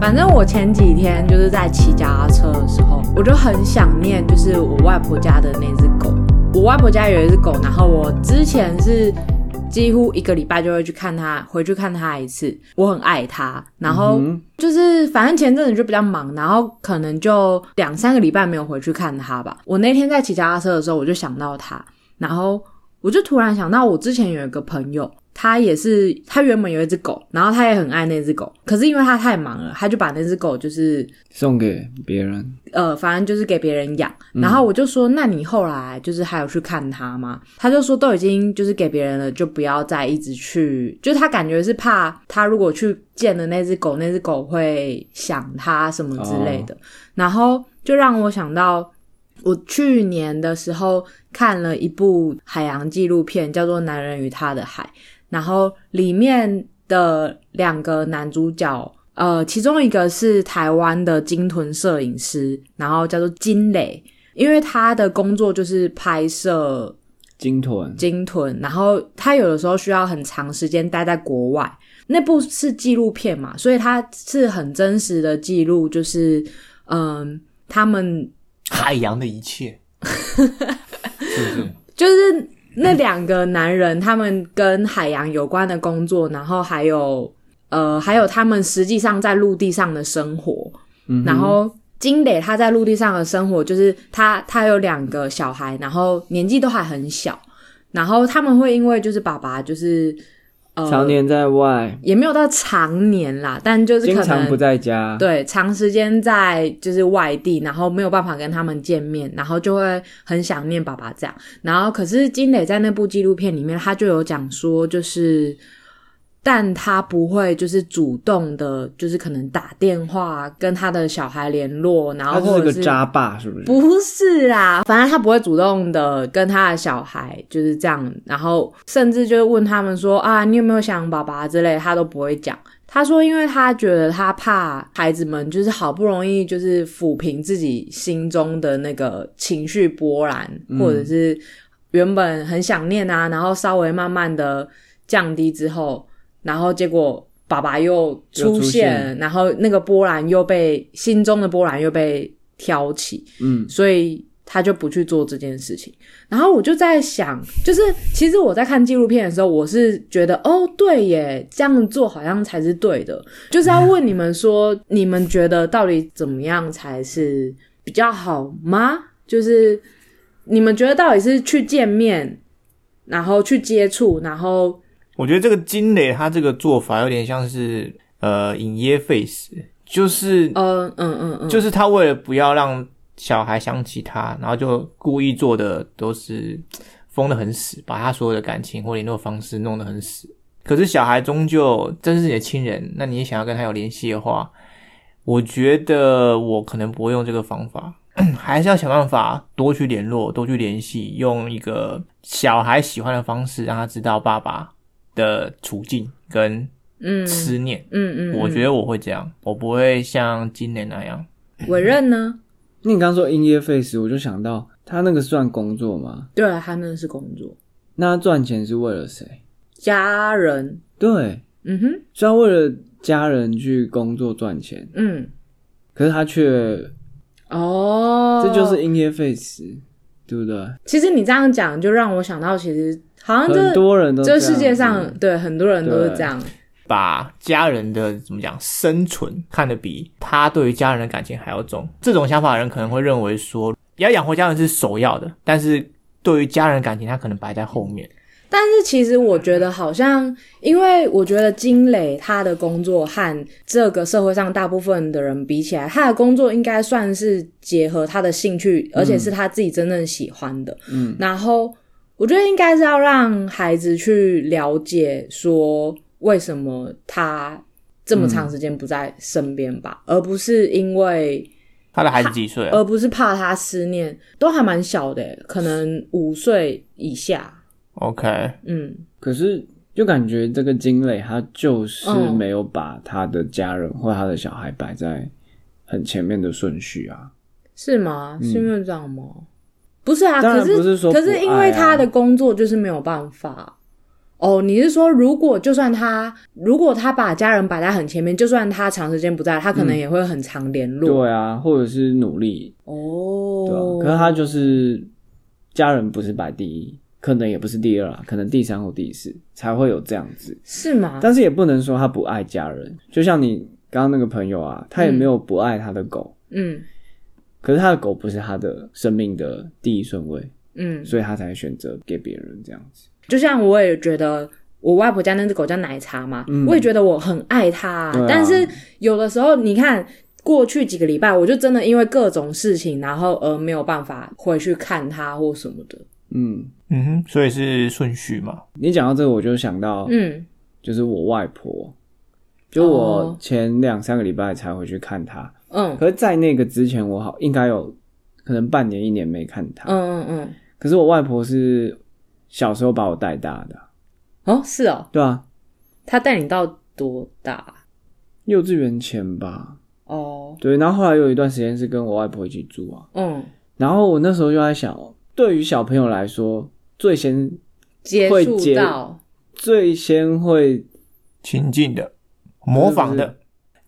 反正我前几天就是在骑脚踏车的时候，我就很想念，就是我外婆家的那只狗。我外婆家有一只狗，然后我之前是几乎一个礼拜就会去看它，回去看它一次。我很爱它，然后嗯就是反正前阵子就比较忙，然后可能就两三个礼拜没有回去看它吧。我那天在骑脚踏车的时候，我就想到它，然后我就突然想到，我之前有一个朋友，他也是，他原本有一只狗，然后他也很爱那只狗，可是因为他太忙了，他就把那只狗就是送给别人，呃，反正就是给别人养。然后我就说，那你后来就是还有去看它吗？他就说都已经就是给别人了，就不要再一直去，就是他感觉是怕他如果去见了那只狗，那只狗会想他什么之类的。然后就让我想到。我去年的时候看了一部海洋纪录片，叫做《男人与他的海》，然后里面的两个男主角，呃，其中一个是台湾的鲸豚摄影师，然后叫做金磊，因为他的工作就是拍摄鲸豚，鲸豚，然后他有的时候需要很长时间待在国外。那部是纪录片嘛，所以它是很真实的记录，就是嗯，他们海洋的一切，是不是？就是那两个男人，他们跟海洋有关的工作，然后还有呃，还有他们实际上在陆地上的生活。嗯然后金磊他在陆地上的生活，就是他他有两个小孩，然后年纪都还很小，然后他们会因为就是爸爸就是呃常年在外，也没有到常年啦，但就是可能经常不在家，对，长时间在就是外地，然后没有办法跟他们见面，然后就会很想念爸爸这样。然后可是金磊在那部纪录片里面，他就有讲说，就是，但他不会就是主动的，就是可能打电话跟他的小孩联络，然后他是个或者是渣爸，是不是？不是啦，反正他不会主动的跟他的小孩就是这样，然后甚至就是问他们说啊，你有没有想爸爸之类，他都不会讲。他说，因为他觉得他怕孩子们就是好不容易就是抚平自己心中的那个情绪波澜，或者是原本很想念啊，然后稍微慢慢的降低之后，然后结果爸爸又又出出现，现然后那个波澜又被心中的波澜又被挑起，嗯，所以他就不去做这件事情。然后我就在想，就是其实我在看纪录片的时候，我是觉得哦，对耶，这样做好像才是对的。就是要问你们说，你们觉得到底怎么样才是比较好吗？就是你们觉得到底是去见面，然后去接触，然后我觉得这个金磊他这个做法有点像是呃隐耶 face，就是呃嗯嗯嗯，就是他为了不要让小孩想起他，然后就故意做的都是封的很死，把他所有的感情或联络方式弄得很死。可是小孩终究真是你的亲人，那你也想要跟他有联系的话，我觉得我可能不会用这个方法，还是要想办法多去联络，多去联系，用一个小孩喜欢的方式让他知道爸爸的处境跟嗯思念。嗯嗯，我觉得我会这样，我不会像今年那样。得委任呢，你刚刚说音乐 face，我就想到他那个算工作吗？对啊他那是工作，那他赚钱是为了谁？家人，对，嗯哼，虽然为了家人去工作赚钱，嗯。可是他却，哦，这就是 in your face，对不对？其实你这样讲，就让我想到，其实好像这很多人都这世界上对很多人都是这样。把家人的怎么讲生存看得比他对于家人的感情还要重，这种想法的人可能会认为说，要养活家人是首要的，但是对于家人的感情，他可能摆在后面。但是其实我觉得好像，因为我觉得金磊他的工作和这个社会上大部分的人比起来，他的工作应该算是结合他的兴趣，而且是他自己真正喜欢的。嗯，然后我觉得应该是要让孩子去了解说为什么他这么长时间不在身边吧，而不是因为他的孩子几岁啊？而不是怕他思念，都还蛮小的，可能五岁以下。OK，嗯，可是就感觉这个金磊他就是嗯没有把他的家人或他的小孩摆在很前面的顺序啊。是吗？是因为这样吗？不是啊，可是不是说可是因为他的工作就是没有办法。哦，你是说，如果就算他，如果他把家人摆在很前面，就算他长时间不在，他可能也会很常联络。对啊，或者是努力，哦，对啊。可是他就是家人不是摆第一，可能也不是第二啊，可能第三或第四才会有这样子。是吗？但是也不能说他不爱家人，就像你刚刚那个朋友啊，他也没有不爱他的狗，嗯可是他的狗不是他的生命的第一顺位，嗯，所以他才选择给别人这样子。就像我也觉得。我外婆家那只狗叫奶茶嘛，嗯我也觉得我很爱它、对啊但是有的时候，你看过去几个礼拜，我就真的因为各种事情，然后而没有办法回去看它或什么的。嗯，嗯哼，所以是顺序嘛。你讲到这个，我就想到，嗯。就是我外婆，就我哦。前两三个礼拜才回去看她，嗯。可是，在那个之前，我好应该有可能半年一年没看她。嗯嗯嗯，可是我外婆是小时候把我带大的，哦，是哦，对啊，她带你到多大？幼稚园前吧，哦，对，然后后来有一段时间是跟我外婆一起住啊，嗯，然后我那时候就在想，对于小朋友来说，最先接触接到，最先会，亲近的、模仿的，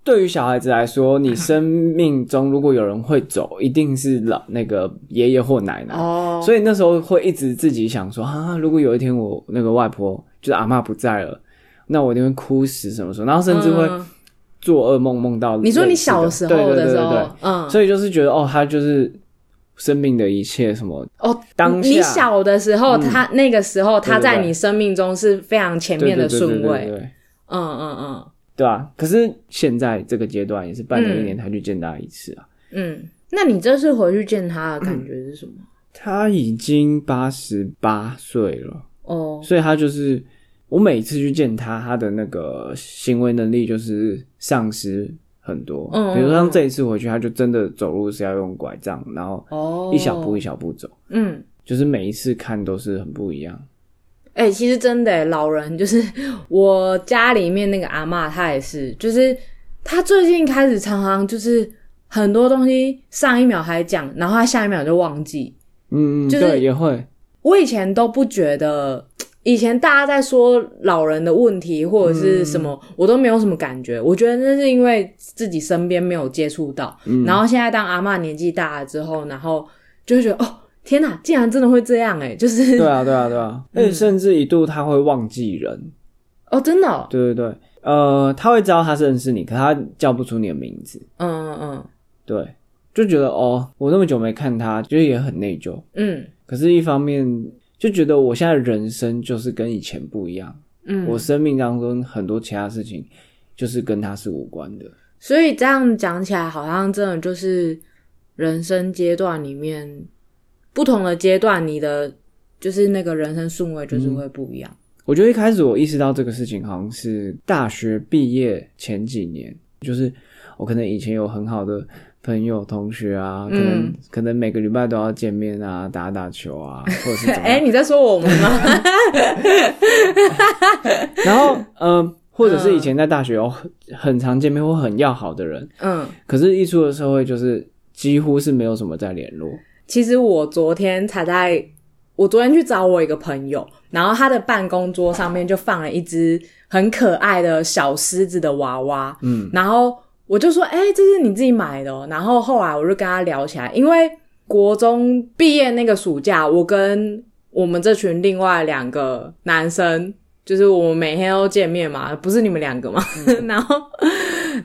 对于小孩子来说，你生命中如果有人会走，一定是老那个爷爷或奶奶。哦，所以那时候会一直自己想说啊，如果有一天我那个外婆就是阿妈不在了，那我一定会哭死什么时候，然后甚至会嗯。做噩梦，梦到你说你小时候对对的时候，对对对。嗯，所以就是觉得哦，他就是生命的一切什么，哦，当下你小的时候，嗯他那个时候他在你生命中是非常前面的顺位，嗯嗯嗯对啊。可是现在这个阶段也是半年嗯一年才去见他一次啊。嗯。那你这次回去见他的感觉是什么？他已经八十八岁了，哦，所以他就是我每次去见他，他的那个行为能力就是丧失很多。嗯比如说像这一次回去，他就真的走路是要用拐杖，然后哦，一小步一小步走，嗯。就是每一次看都是很不一样。哎、其实真的耶，老人就是 我家里面那个阿妈，她也是，就是她最近开始常常就是很多东西上一秒还讲，然后她下一秒就忘记。嗯，嗯就是对，也会。我以前都不觉得，以前大家在说老人的问题或者是什么，我都没有什么感觉。我觉得那是因为自己身边没有接触到，嗯然后现在当阿嬷年纪大了之后，然后就会觉得哦，天哪，竟然真的会这样哎，就是对啊，对啊，对啊，而 且甚至一度他会忘记人。哦，真的、哦，对对对，呃，他会知道他是认识你，可他叫不出你的名字。嗯嗯嗯对，就觉得哦，我那么久没看他，就是也很内疚。嗯可是，一方面就觉得我现在人生就是跟以前不一样，嗯，我生命当中很多其他事情就是跟他是无关的。所以这样讲起来，好像真的就是人生阶段里面不同的阶段，你的就是那个人生顺位就是会不一样。我觉得一开始我意识到这个事情，好像是大学毕业前几年，就是我可能以前有很好的朋友、同学啊，可能、嗯可能每个礼拜都要见面啊，打打球啊，或者是哎、样。你在说我们吗？然后呃，或者是以前在大学有很很常见面或很要好的人，嗯，可是一出了社会，就是几乎是没有什么在联络。其实我昨天才在，我昨天去找我一个朋友，然后他的办公桌上面就放了一只很可爱的小狮子的娃娃，嗯，然后我就说，哎、这是你自己买的、哦。然后后来我就跟他聊起来，因为国中毕业那个暑假，我跟我们这群另外两个男生，就是我们每天都见面嘛，不是你们两个嘛。然后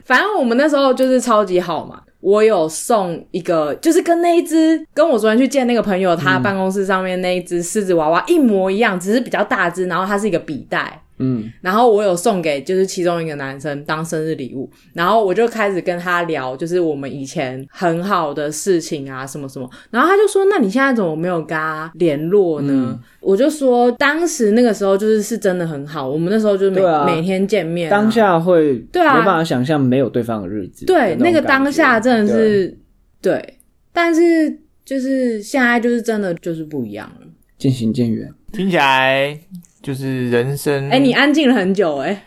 反正我们那时候就是超级好嘛。我有送一个，就是跟那一只跟我昨天去见那个朋友，他办公室上面那一只狮子娃娃一模一样，只是比较大只，然后它是一个笔袋。嗯，然后我有送给就是其中一个男生当生日礼物，然后我就开始跟他聊，就是我们以前很好的事情啊，什么什么。然后他就说：“那你现在怎么没有跟他联络呢？”我就说：“当时那个时候就是是真的很好，我们那时候就是每、啊每天见面啊、当下会对啊没办法想象没有对方的日子。对那个当下真的对是对，但是就是现在就是真的就是不一样了。渐行渐远。听起来就是人生。哎、你安静了很久哎、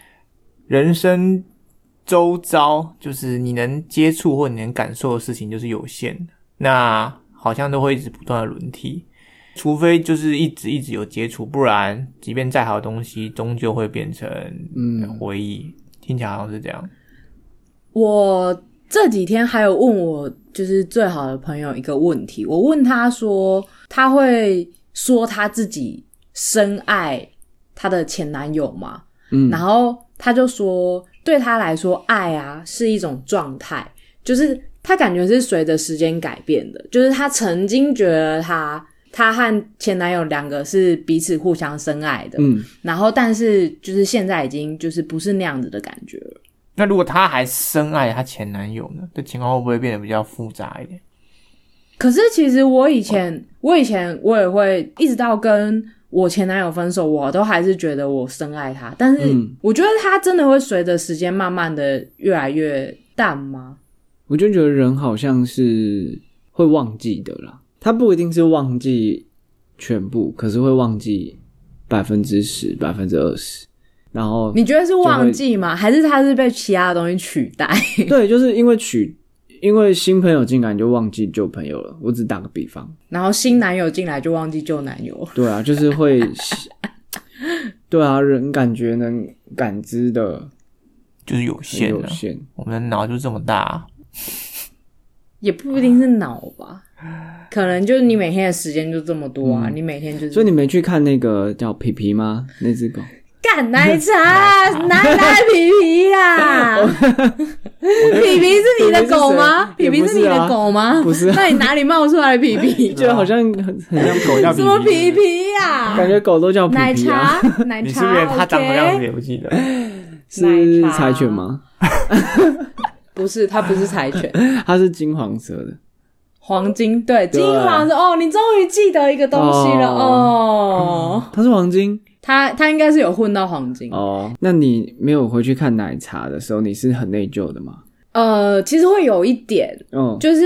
人生周遭，就是你能接触或你能感受的事情就是有限的，那好像都会一直不断的轮替。除非就是一直一直有接触，不然即便再好的东西，终究会变成嗯回忆。听起来好像是这样。我这几天还有问我就是最好的朋友一个问题，我问他说，他会说他自己深爱他的前男友嘛？嗯然后她就说，对她来说，爱啊是一种状态，就是她感觉是随着时间改变的。就是她曾经觉得她。她和前男友两个是彼此互相深爱的，嗯，然后但是就是现在已经就是不是那样子的感觉了。那如果她还深爱她前男友呢？这情况会不会变得比较复杂一点？可是其实我以前，我以前我也会一直到跟我前男友分手，我都还是觉得我深爱他。但是嗯我觉得他真的会随着时间慢慢的越来越淡吗？我就觉得人好像是会忘记的啦，他不一定是忘记全部，可是会忘记百分之十、百分之二十，然后你觉得是忘记吗？还是他是被其他的东西取代？对，就是因为取，因为新朋友进来你就忘记旧朋友了。我只打个比方，然后新男友进来就忘记旧男友？对啊，就是会，对啊，人感觉能感知的就是有限的，有限。我们的脑就这么大。也不一定是脑吧，可能就是你每天的时间就这么多啊，你每天就是所以你没去看那个叫皮皮吗？那只狗？干奶茶，哪来皮皮啦？皮皮是你的狗吗？皮皮皮是你的狗吗？不是啊那你哪里冒出来的皮皮？觉得好像很很像狗叫什么皮皮呀？感觉狗都叫皮奶皮啊。茶，奶茶，你是不是它长什么样子？也不记得？是柴犬吗？不是，它不是柴犬，它是金黄色的。黄金对金对黄色哦，你终于记得一个东西了哦。它是黄金它它应该是有混到黄金。哦。那你没有回去看奶茶的时候，你是很内疚的吗？呃，其实会有一点，嗯，就是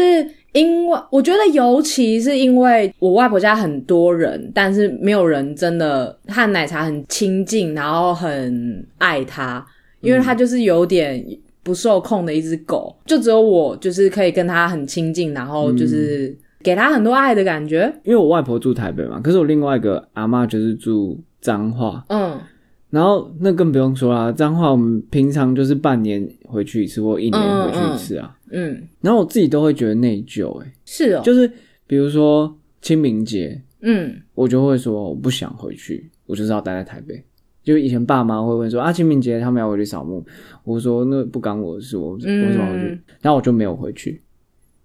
因为我觉得，尤其是因为我外婆家很多人，但是没有人真的和奶茶很亲近，然后很爱他，因为他就是有点不受控的一只狗，就只有我就是可以跟他很亲近，然后就是给他很多爱的感觉。因为我外婆住台北嘛，可是我另外一个阿妈就是住彰化，嗯然后那更不用说啦，脏话我们平常就是半年回去一次或一年回去一次啊。嗯，然后我自己都会觉得内疚、欸，是哦，就是比如说清明节，嗯我就会说我不想回去，我就是要待在台北。就以前爸妈会问说啊，清明节他们要回去扫墓，我说那不干我的事，我我为什么回去？嗯然后我就没有回去。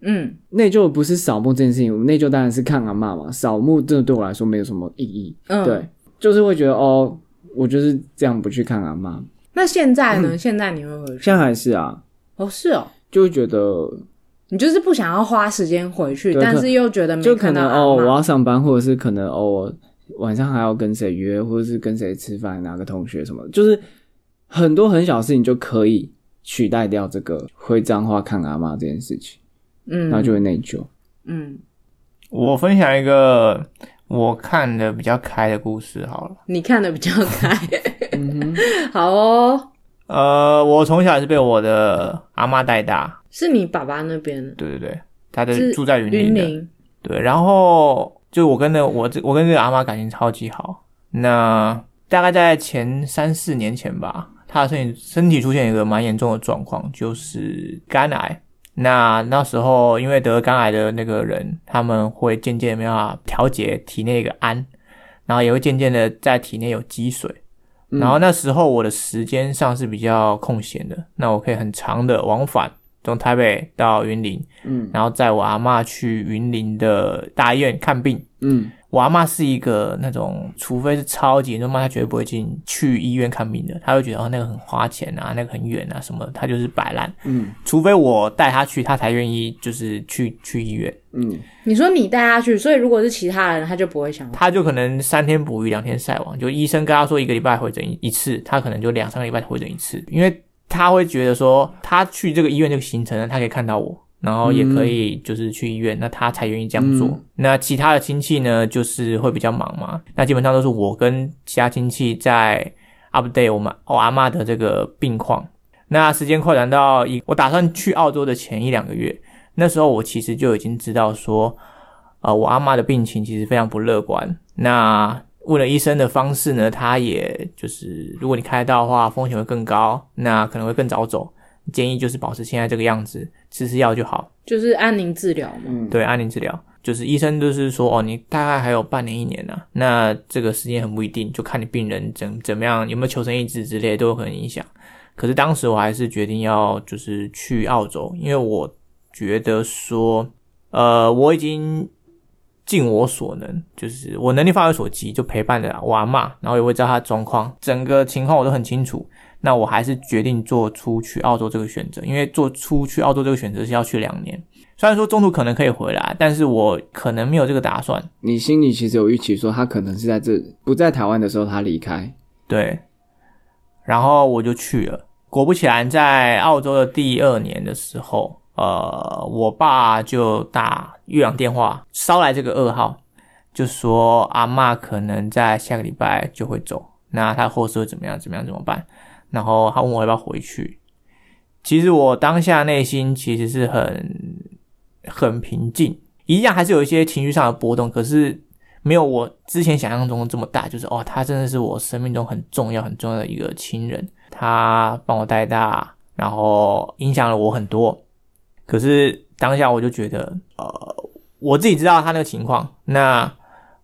嗯内疚不是扫墓这件事情，我内疚当然是看阿妈嘛。扫墓真的对我来说没有什么意义，嗯，对，。就是会觉得哦，我就是这样不去看阿妈。那现在呢？现在你会回去？现在还是啊，哦，是哦，就会觉得你就是不想要花时间回去，对可但是又觉得没就可看到阿能哦，我嬷要上班，或者是可能哦，我晚上还要跟谁约，或者是跟谁吃饭，哪个同学什么，就是很多很小的事情就可以取代掉这个会脏话看阿妈这件事情，嗯，然后就会内疚。嗯，我分享一个我看的比较开的故事好了。你看的比较开，嗯 好哦，呃，我从小也是被我的阿妈带大，是你爸爸那边？对对对，他的住在云林的，林，对，然后就我跟那我这我跟这个阿妈感情超级好。那大概在前三四年前吧，她的身体身体出现一个蛮严重的状况，就是肝癌。那那时候因为得肝癌的那个人，他们会渐渐没办法调节体内一个氨，然后也会渐渐的在体内有积水。然后那时候我的时间上是比较空闲的，那我可以很长的往返，从台北到云林，嗯然后载我阿嬷去云林的大医院看病。嗯我阿嬷是一个那种，除非是超级严重，她绝对不会进去医院看病的。她会觉得哦，那个很花钱啊，那个很远啊什么，她就是摆烂。嗯除非我带她去，她才愿意就是去去医院。嗯你说你带她去，所以如果是其他人，她就不会想。她就可能三天捕鱼两天晒网，就医生跟她说一个礼拜回诊一一次，她可能就两三个礼拜回诊一次，因为她会觉得说，她去这个医院这个行程呢，她可以看到我。然后也可以就是去医院，那他才愿意这样做。嗯那其他的亲戚呢，就是会比较忙嘛。那基本上都是我跟其他亲戚在 update 我们我阿妈的这个病况。那时间扩展到一，我打算去澳洲的前一两个月，那时候我其实就已经知道说，呃，我阿妈的病情其实非常不乐观。那问了医生的方式呢，他也就是如果你开刀的话，风险会更高，那可能会更早走。建议就是保持现在这个样子，吃吃药就好。就是安宁治疗嘛。嗯，对，安宁治疗就是医生就是说，哦，你大概还有半年一年呢、那这个时间很不一定，就看你病人怎怎么样，有没有求生意志之类都有可能影响。可是当时我还是决定要就是去澳洲，因为我觉得说，呃，我已经尽我所能，就是我能力范围所及，就陪伴着我阿嬷，然后也会知道她的状况，整个情况我都很清楚。那我还是决定做出去澳洲这个选择，因为做出去澳洲这个选择是要去两年。虽然说中途可能可以回来，但是我可能没有这个打算。你心里其实有预期，说他可能是在这不在台湾的时候他离开，对，然后我就去了。果不其然，在澳洲的第二年的时候，呃，我爸就打越洋电话捎来这个噩耗，就说阿嬷可能在下个礼拜就会走，那他后事会怎么样？怎么样？怎么办？然后他问我要不要回去。其实我当下内心其实是很很平静，一样还是有一些情绪上的波动，可是没有我之前想象中的这么大。就是哦，他真的是我生命中很重要、很重要的一个亲人，他帮我带大，然后影响了我很多。可是当下我就觉得，呃，我自己知道他那个情况，那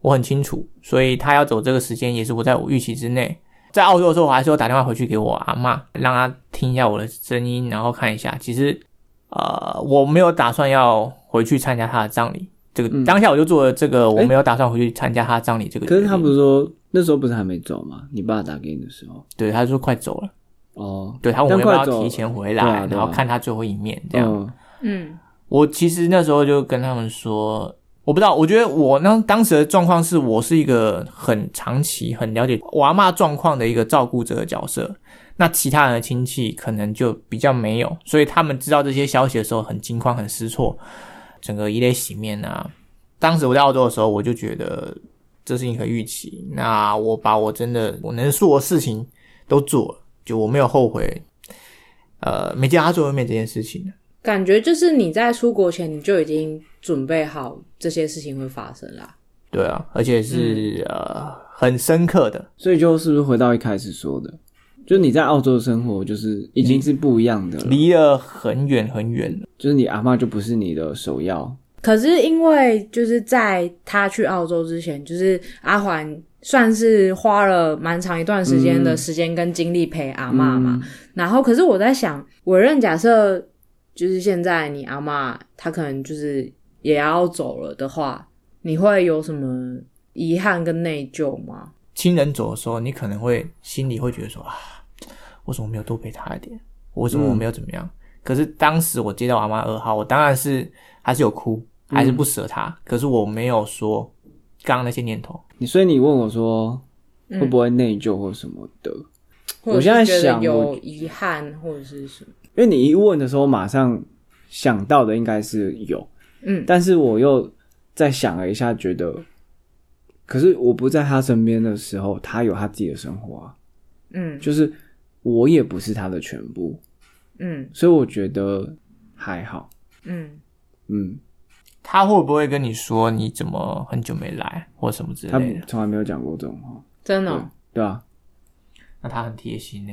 我很清楚，所以他要走这个时间也是我在我预期之内。在澳洲的时候，我还是有打电话回去给我阿妈，让她听一下我的声音，然后看一下。其实，呃，我没有打算要回去参加她的葬礼。这个、嗯当下我就做了这个，我没有打算回去参加她的葬礼。这个可是他不是说那时候不是还没走吗？你爸打给你的时候，对，他说快走了，哦，对他问我要不要提前回来，啊啊然后看他最后一面这样。嗯嗯我其实那时候就跟他们说，我不知道，我觉得我那当时的状况是我是一个很长期、很了解我阿嬷状况的一个照顾者的角色。那其他人的亲戚可能就比较没有，所以他们知道这些消息的时候很惊慌、很失措，整个以泪洗面啊。当时我在澳洲的时候，我就觉得这是一个预期。那我把我真的我能做的事情都做了，就我没有后悔，呃，没见他最后面这件事情。感觉就是你在出国前你就已经准备好这些事情会发生啦。对啊，而且是、呃很深刻的。所以就是不是回到一开始说的，就是你在澳洲的生活就是已经是不一样的了，离了很远很远了。就是你阿嬷就不是你的首要，可是因为就是在他去澳洲之前，就是阿环算是花了蛮长一段时间的时间跟精力陪阿妈嘛。然后，可是我在想，我认假设就是现在你阿妈她可能就是也要走了的话，你会有什么遗憾跟内疚吗？亲人走的时候，你可能会心里会觉得说啊，为什么没有多陪他一点？为什么我没有怎么样？可是当时我接到阿妈二号，我当然是还是有哭，还是不舍他。可是我没有说刚刚那些念头。你所以你问我说嗯会不会内疚或什么的，我现在想有我遗憾或者是什么？因为你一问的时候，马上想到的应该是有，嗯。但是我又再想了一下，觉得，可是我不在他身边的时候，他有他自己的生活啊，嗯。就是我也不是他的全部，嗯。所以我觉得还好，嗯，嗯，他会不会跟你说你怎么很久没来，或什么之他类的？从来没有讲过这种话，真的哦、对啊、那他很贴心呢。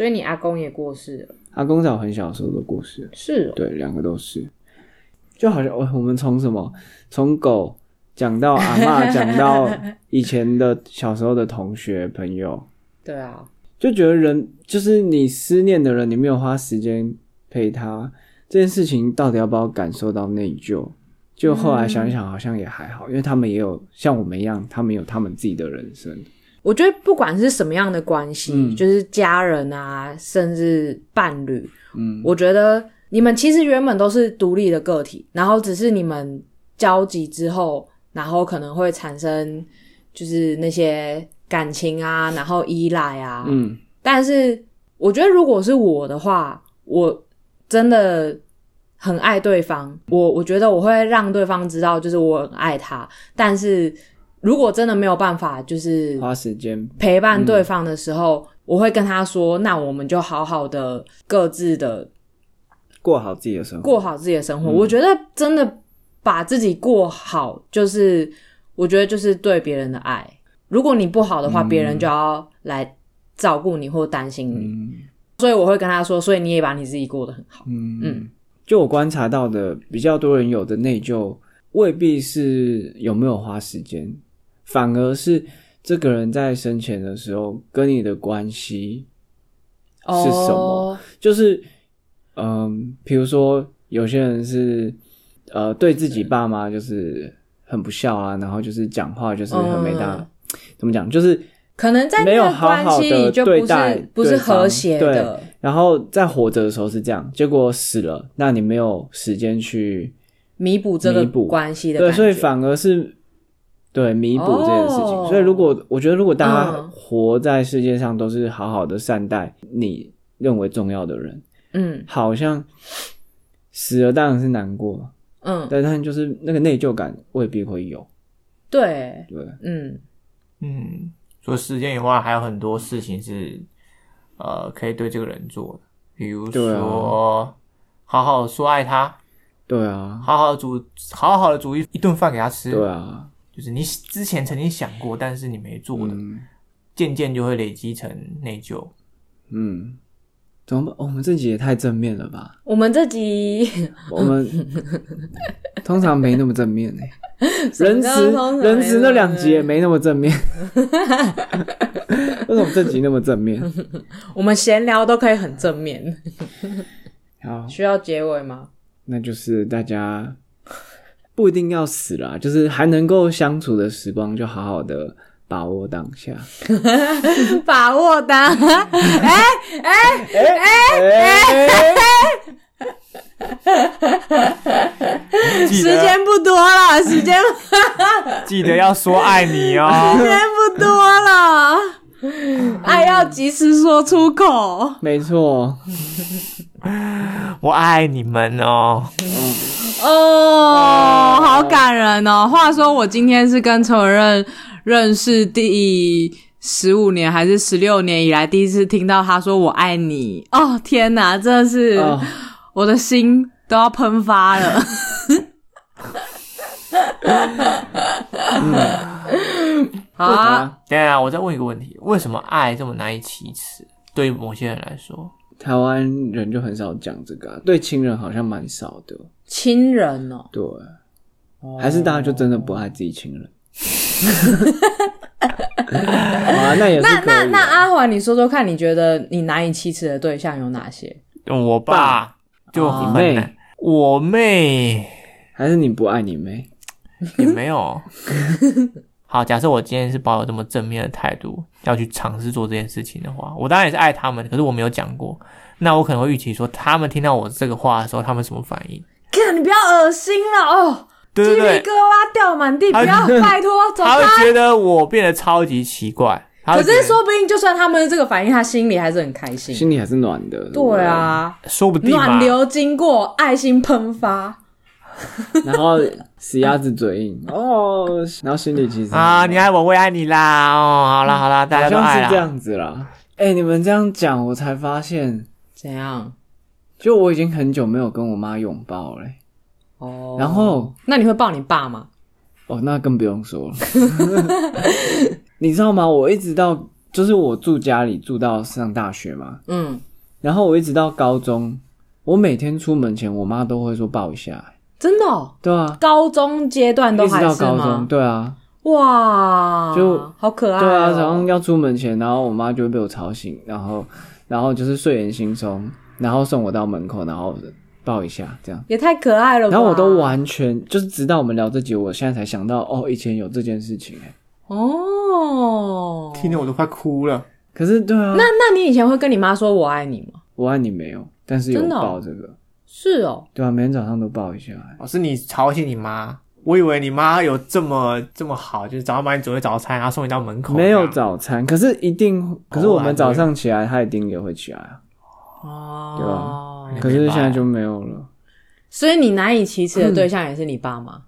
所以你阿公也过世了，阿公在我很小的时候的故事，是哦，对，两个都是，就好像我我们从什么从狗讲到阿嬷，讲到以前的小时候的同学朋友，对啊，就觉得人就是你思念的人，你没有花时间陪他，这件事情到底要不要感受到内疚？就后来想一想，好像也还好，因为他们也有像我们一样，他们有他们自己的人生。我觉得不管是什么样的关系，嗯。就是家人啊，甚至伴侣，嗯，我觉得你们其实原本都是独立的个体，然后只是你们交集之后，然后可能会产生就是那些感情啊，然后依赖啊，嗯，但是我觉得如果是我的话，我真的很爱对方，我我觉得我会让对方知道，就是我很爱他，但是如果真的没有办法，就是花时间，陪伴对方的时候，我会跟他说，那我们就好好的各自的过好自己的生活。过好自己的生活。我觉得真的把自己过好，就是我觉得就是对别人的爱。如果你不好的话，别人就要来照顾你或担心你。嗯所以我会跟他说，所以你也把你自己过得很好。嗯嗯就我观察到的，比较多人有的内疚，未必是有没有花时间，反而是这个人在生前的时候跟你的关系是什么？哦。就是，嗯，比如说有些人是呃对自己爸妈就是很不孝啊，然后就是讲话就是很没大，嗯。怎么讲，就是可能在没有好好的对待是不是和谐的，然后在活着的时候是这样，结果死了，那你没有时间去弥补这个关系的对，所以反而是对弥补这件事情。哦。所以如果我觉得，如果大家嗯。活在世界上都是好好的善待你认为重要的人，嗯。好像死了当然是难过，嗯，但但就是那个内疚感未必会有。对，对，嗯。嗯，除了时间以外，还有很多事情是呃可以对这个人做的，比如说、好好地说爱他，对啊，好好煮好好的煮一一顿饭给他吃，对啊，就是你之前曾经想过，但是你没做的，嗯渐渐就会累积成内疚。嗯，怎么办？哦我们这集也太正面了吧？我们这集我们 通常没那么正面呢、什么仁慈仁慈那两集也没那么正面，为什么这集那么正面？我们闲聊都可以很正面，好，需要结尾吗？那就是大家不一定要死啦，就是还能够相处的时光，就好好的把握当下。把握当，哎哎哎哎，时间不多了，时间 记得要说爱你哦。时间不多了，爱要及时说出口。没错，我爱你们哦。哦，好感人哦！话说我今天是跟陈文任认识第十五年还是十六年以来第一次听到他说“我爱你”。哦，天哪，真的是、哦我的心都要喷发了。好啊，等一下，我再问一个问题：为什么爱这么难以启齿？对于某些人来说，台湾人就很少讲这个、啊，对亲人好像蛮少的。亲人哦，对，还是大家就真的不爱自己亲人。啊，那也是那那那阿华，你说说看，你觉得你难以启齿的对象有哪些？我爸就哦很妹，我妹还是你不爱你妹？也没有。好，假设我今天是抱有这么正面的态度，要去尝试做这件事情的话，我当然也是爱他们，可是我没有讲过。那我可能会预期说，他们听到我这个话的时候，他们什么反应？看你不要恶心了哦，对对对鸡皮疙，瘩掉满地，不要拜托 走他会。觉得我变得超级奇怪。可是说不定，就算他们这个反应，他心里还是很开心。心里还是暖的。不对，啊，说不定暖流经过，爱心喷发。然后死鸭子嘴硬哦，然后心里其实啊，你爱我，我也爱你啦。哦，好啦好啦，大家都爱啦。是这样子啦。哎、你们这样讲，我才发现，怎样？就我已经很久没有跟我妈拥抱了欸、哦，然后那你会抱你爸吗？哦，那更不用说了。你知道吗？我一直到就是我住家里住到上大学嘛，嗯，然后我一直到高中，我每天出门前，我妈都会说抱一下、欸真的、哦，对啊，高中阶段都一直还是到高中，吗？对啊，哇，就好可爱、哦。对啊，然后要出门前，然后我妈就会被我吵醒，然后然后就是睡眼惺忪，然后送我到门口，然后抱一下这样。也太可爱了吧。然后我都完全就是直到我们聊这集，我现在才想到哦，以前有这件事情哎。哦。听得我都快哭了。可是对啊，那那你以前会跟你妈说我爱你吗？我爱你没有，但是有真的哦抱这个，是哦，对啊，每天早上都抱一下欸。哦，是你吵醒你妈？我以为你妈有这么这么好，就是早上把你准备早餐，然后送你到门口。没有早餐，可是一定，可是我们早上起来，她一定也会起来啊。哦对哦吧，可是现在就没有了。所以你难以启齿的对象也是你爸妈。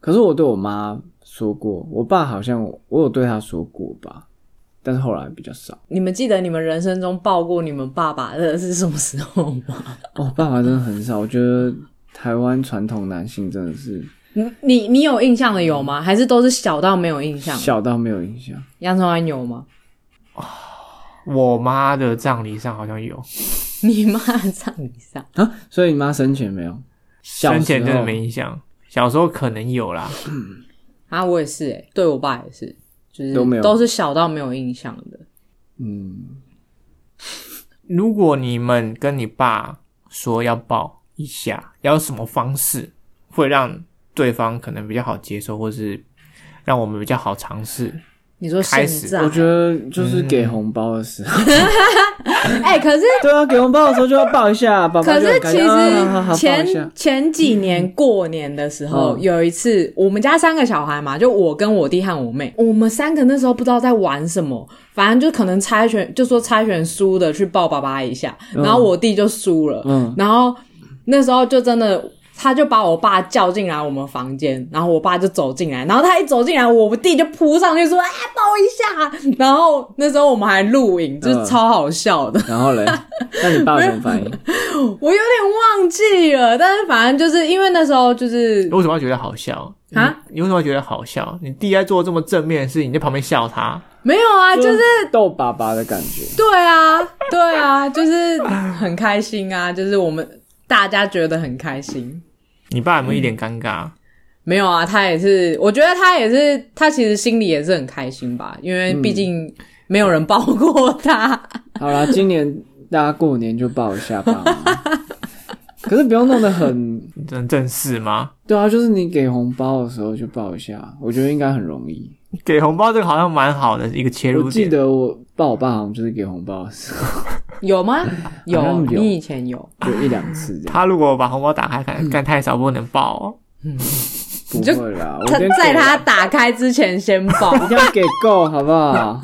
可是我对我妈说过，我爸好像我有对他说过吧，但是后来比较少。你们记得你们人生中抱过你们爸爸的是什么时候吗？哦，爸爸真的很少，我觉得台湾传统男性真的是你你你有印象的有吗？还是都是小到没有印象？小到没有印象。杨成安有吗？我妈的葬礼上好像有，你妈的葬礼上，啊，所以你妈生前没有？生前真的没印象，小时候可能有啦。啊，我也是诶、对我爸也是，就是都没有都是小到没有印象的。嗯，如果你们跟你爸说要抱一下，要什么方式会让对方可能比较好接受，或是让我们比较好尝试？你说现开始在，我觉得就是给红包的时候，哎、可是 对啊，给红包的时候就要抱一下，爸爸可就是其实前前几年过年的时候，嗯。有一次我们家三个小孩嘛，就我跟我弟和我妹，我们三个那时候不知道在玩什么，反正就可能猜拳，就说猜拳输的去抱爸爸一下，然后我弟就输了，嗯。然后那时候就真的。他就把我爸叫进来我们房间，然后我爸就走进来，然后他一走进来，我弟就扑上去说：“哎，抱一下。”然后那时候我们还录影，就是嗯超好笑的。然后嘞，那你爸有什么反应？我有点忘记了，但是反正就是因为那时候就是你为什么要觉得好笑啊你？你为什么要觉得好笑？你弟在做这么正面的事情，你在旁边笑他，没有啊，就是逗爸爸的感觉。对啊，对啊，就是很开心啊，就是我们大家觉得很开心。你爸有没有一点尴尬？没有啊，他也是，我觉得他也是，他其实心里也是很开心吧，因为毕竟没有人抱过他。好啦，今年大家过年就抱一下吧。可是不用弄得很，很正式吗？对啊，就是你给红包的时候就抱一下，我觉得应该很容易。给红包这个好像蛮好的一个切入点我记。得我抱我爸好像就是给红包的时候，有吗？有，有你以前有。就一两次这样。他如果把红包打开看，干太少不能抱哦。不就会啦，我在他打开之前先抱。一定要给够，好不好？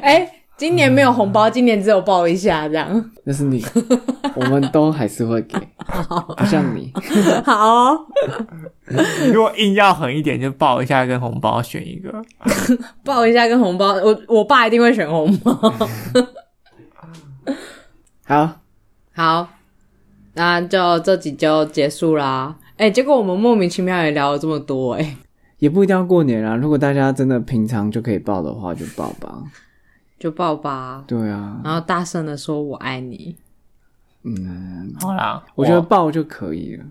哎、今年没有红包，今年只有抱一下这样。那是你，我们都还是会给，不像你。好哦、如果硬要狠一点，就抱一下跟红包选一个。抱一下跟红包，我我爸一定会选红包。好，好，那就这集就结束啦。哎、结果我们莫名其妙也聊了这么多、哎，也不一定要过年啊。如果大家真的平常就可以抱的话，就抱吧。就抱吧，对啊，然后大声的说我爱你。嗯，好啦，我觉得抱就可以了。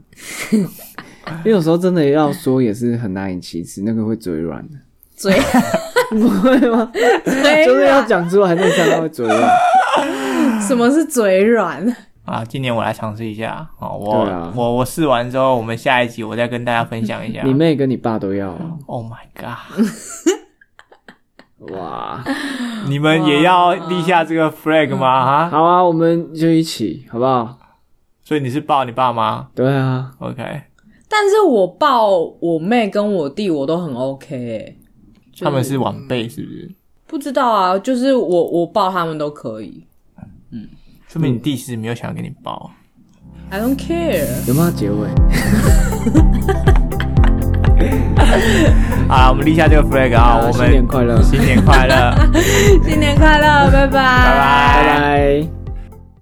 因为有时候真的要说也是很难以启齿，那个会嘴软的，嘴 不会吗？嘴就是要软，讲出来，那这样会嘴软。什么是嘴软？啊，今年我来尝试一下哦。我、啊我我试完之后，我们下一集我再跟大家分享一下。你妹跟你爸都要哦，Oh my god！哇！你们也要立下这个 flag 吗？哈，好啊，我们就一起，好不好？所以你是抱你爸妈对啊，？OK，但是我抱我妹跟我弟我都很 OK 哎、就是他们是晚辈是不是？不知道啊，就是我我抱他们都可以嗯说明你弟是没有想要给你抱。，I don't care。有没有结尾？好啦，我们立下这个 flag 啊，我们新年快乐，新年快乐。新年快乐，拜拜，拜拜拜拜。